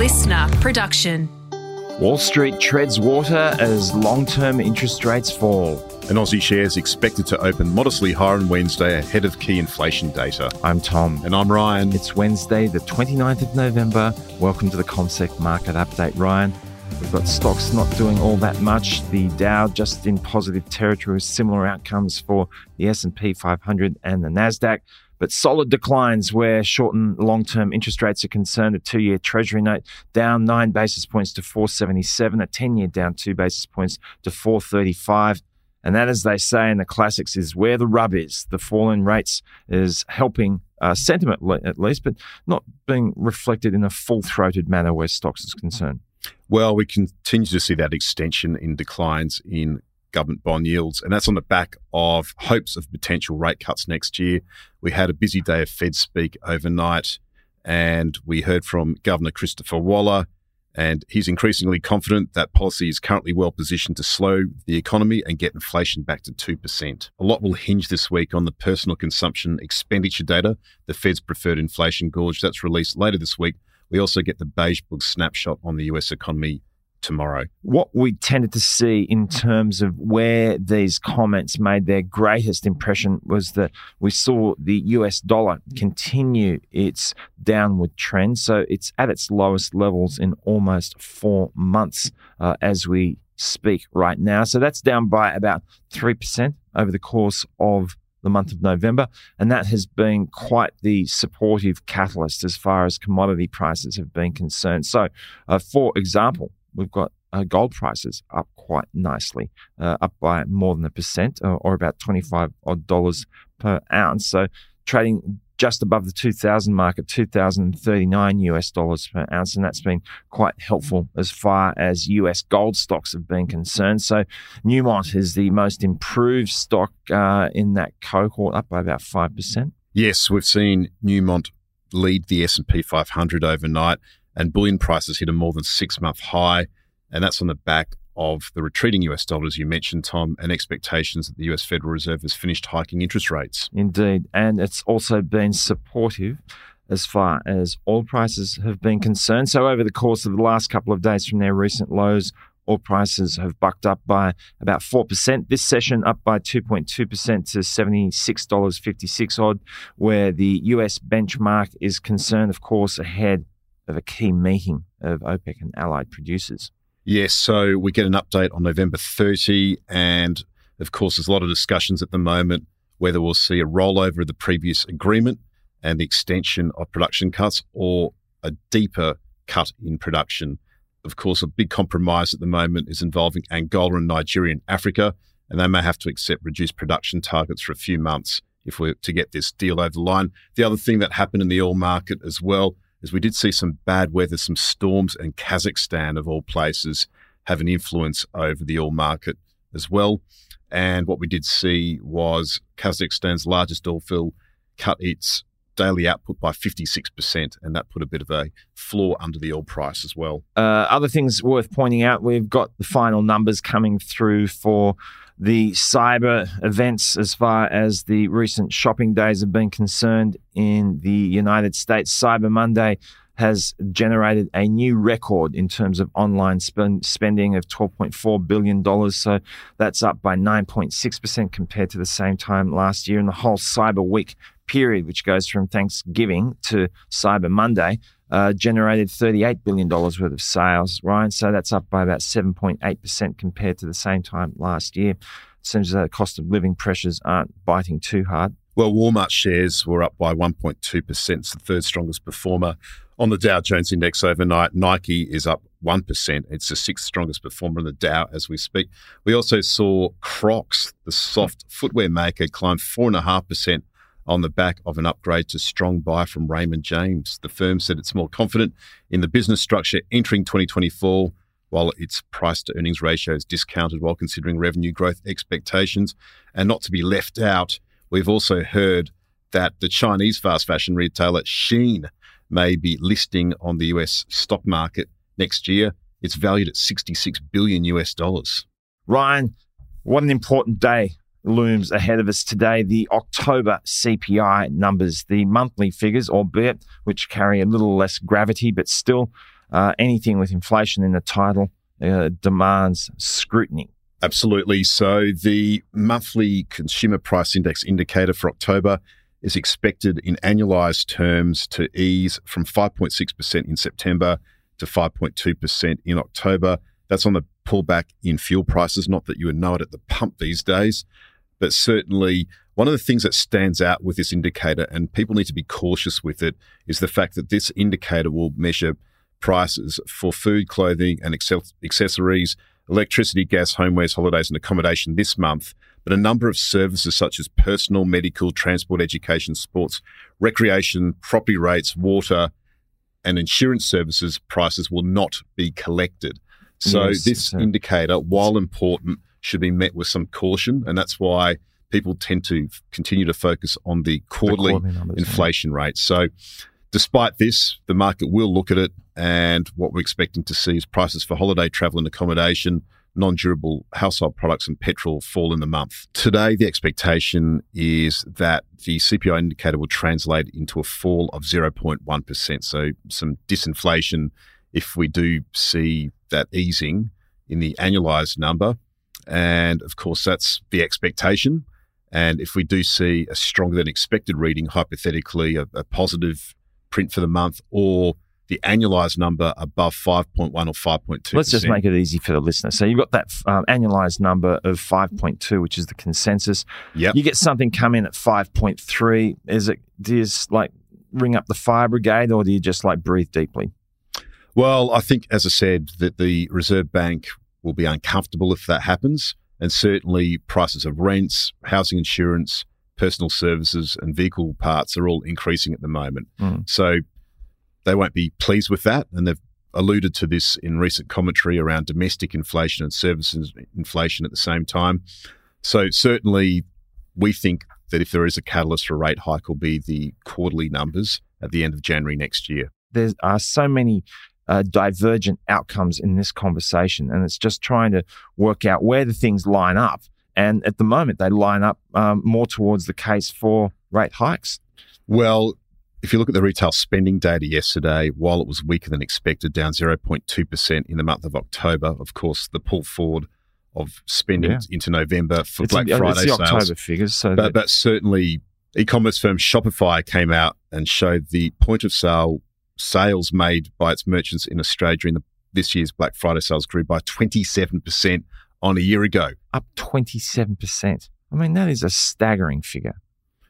LiSTNR production. Wall Street treads water as long term interest rates fall. And Aussie shares expected to open modestly higher on Wednesday ahead of key inflation data. I'm Tom. And I'm Ryan. It's Wednesday, the 29th of November. Welcome to the CommSec Market Update, Ryan. We've got stocks not doing all that much. The Dow just in positive territory with similar outcomes for the S&P 500 and the Nasdaq but solid declines where short and long term interest rates are concerned. A two year Treasury note down nine basis points to 477, a 10 year down two basis points to 435. And that, as they say in the classics, is where the rub is. The fall in rates is helping uh, sentiment, at least, but not being reflected in a full throated manner where stocks is concerned. Well, we continue to see that extension in declines in government bond yields. And that's on the back of hopes of potential rate cuts next year. We had a busy day of Fed speak overnight, and we heard from Governor Christopher Waller. And he's increasingly confident that policy is currently well positioned to slow the economy and get inflation back to 2%. A lot will hinge this week on the personal consumption expenditure data, the Fed's preferred inflation gauge. That's released later this week. We also get the Beige Book snapshot on the US economy tomorrow. What we tended to see in terms of where these comments made their greatest impression was that we saw the US dollar continue its downward trend. So it's at its lowest levels in almost four months uh, as we speak right now. So that's down by about 3% over the course of the month of November. And that has been quite the supportive catalyst as far as commodity prices have been concerned. So, uh, for example, we've got uh, gold prices up quite nicely, uh, up by more than a percent or, or about 25 odd dollars per ounce. So trading just above the 2000 mark at 2039 US dollars per ounce. And that's been quite helpful as far as US gold stocks have been concerned. So Newmont is the most improved stock uh, in that cohort, up by about 5%. Yes, we've seen Newmont lead the S&P 500 overnight and bullion prices hit a more than six month high. And that's on the back of the retreating US dollar, as you mentioned, Tom, and expectations that the US Federal Reserve has finished hiking interest rates. Indeed. And it's also been supportive as far as oil prices have been concerned. So, over the course of the last couple of days from their recent lows, oil prices have bucked up by about 4%. This session up by 2.2% to $76.56 odd, where the US benchmark is concerned, of course, ahead of a key meeting of OPEC and allied producers. Yes, so we get an update on November 30, and of course, there's a lot of discussions at the moment whether we'll see a rollover of the previous agreement and the extension of production cuts or a deeper cut in production. Of course, a big compromise at the moment is involving Angola and Nigeria and Africa, and they may have to accept reduced production targets for a few months if we're to get this deal over the line. The other thing that happened in the oil market as well is we did see some bad weather, some storms, and Kazakhstan, of all places, have an influence over the oil market as well. And what we did see was Kazakhstan's largest oil field cut its daily output by 56%, and that put a bit of a floor under the oil price as well. Uh, other things worth pointing out we've got the final numbers coming through for the cyber events as far as the recent shopping days have been concerned in the United States. Cyber Monday has generated a new record in terms of online spend, spending of $12.4 billion. So that's up by 9.6% compared to the same time last year. And the whole Cyber Week period, which goes from Thanksgiving to Cyber Monday, uh, generated $38 billion worth of sales, Ryan. So that's up by about 7.8% compared to the same time last year. Seems that cost of living pressures aren't biting too hard. Well, Walmart shares were up by 1.2%. It's the third strongest performer on the Dow Jones Index overnight. Nike is up 1%. It's the sixth strongest performer in the Dow as we speak. We also saw Crocs, the soft footwear maker, climb 4.5% on the back of an upgrade to strong buy from Raymond James. The firm said it's more confident in the business structure entering 2024 while its price to earnings ratio is discounted while considering revenue growth expectations. And not to be left out, we've also heard that the Chinese fast fashion retailer Shein may be listing on the US stock market next year. It's valued at 66 billion US dollars. Ryan, what an important day looms ahead of us today the October CPI numbers, the monthly figures, albeit which carry a little less gravity, but still uh, anything with inflation in the title uh, demands scrutiny. Absolutely. So the monthly consumer price index indicator for October is expected in annualized terms to ease from 5.6% in September to 5.2% in October. That's on the pullback in fuel prices. Not that you would know it at the pump these days, but certainly one of the things that stands out with this indicator, and people need to be cautious with it, is the fact that this indicator will measure prices for food, clothing, and accessories, electricity, gas, homewares, holidays, and accommodation this month. But a number of services such as personal, medical, transport, education, sports, recreation, property rates, water, and insurance services prices will not be collected. So yes, this indicator, while important, should be met with some caution, and that's why people tend to continue to focus on the quarterly, the quarterly numbers, inflation yeah. rate. So Despite this, the market will look at it, and what we're expecting to see is prices for holiday travel and accommodation, non durable household products, and petrol fall in the month. Today, the expectation is that the CPI indicator will translate into a fall of 0.1%. So, some disinflation if we do see that easing in the annualized number. And of course, that's the expectation. And if we do see a stronger than expected reading, hypothetically, a, a positive print for the month or the annualized number above 5.1 or 5.2. Let's just make it easy for the listener. So you've got that um, annualized number of 5.2, which is the consensus. Yep. You get something come in at 5.3. Is it, do you like ring up the fire brigade or do you just like breathe deeply? Well, I think, as I said, that the Reserve Bank will be uncomfortable if that happens. And certainly prices of rents, housing insurance, personal services and vehicle parts are all increasing at the moment. Mm. So they won't be pleased with that. And they've alluded to this in recent commentary around domestic inflation and services inflation at the same time. So certainly we think that if there is a catalyst for a rate hike will be the quarterly numbers at the end of January next year. There are so many uh, divergent outcomes in this conversation, and it's just trying to work out where the things line up and at the moment, they line up um, more towards the case for rate hikes. Well, if you look at the retail spending data yesterday, while it was weaker than expected, down 0.2% in the month of October, of course, the pull forward of spending yeah. into November for it's Black a, Friday it's the sales. October figures. So but, but certainly, e-commerce firm Shopify came out and showed the point of sale sales made by its merchants in Australia during the, this year's Black Friday sales grew by 27% on a year ago. Up 27%. I mean, that is a staggering figure.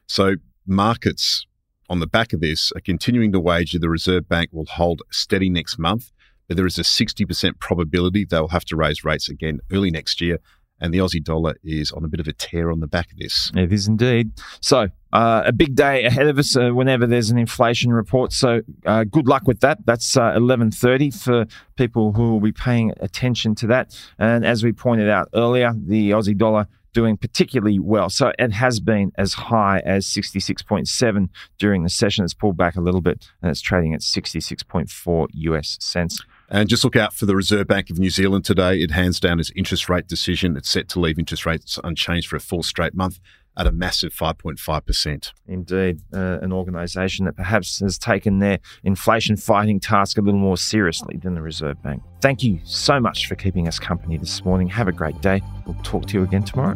So, markets on the back of this are continuing to wager the Reserve Bank will hold steady next month, but there is a 60% probability they'll have to raise rates again early next year and the Aussie dollar is on a bit of a tear on the back of this. It is indeed. So, uh, a big day ahead of us uh, whenever there's an inflation report. So, uh, good luck with that. That's 11:30 uh, for people who will be paying attention to that. And as we pointed out earlier, the Aussie dollar doing particularly well. So it has been as high as 66.7 during the session. It's pulled back a little bit and it's trading at 66.4 US cents. And just look out for the Reserve Bank of New Zealand today. It hands down its interest rate decision. It's set to leave interest rates unchanged for a full straight month at a massive 5.5%. Indeed, uh, an organisation that perhaps has taken their inflation fighting task a little more seriously than the Reserve Bank. Thank you so much for keeping us company this morning. Have a great day. We'll talk to you again tomorrow.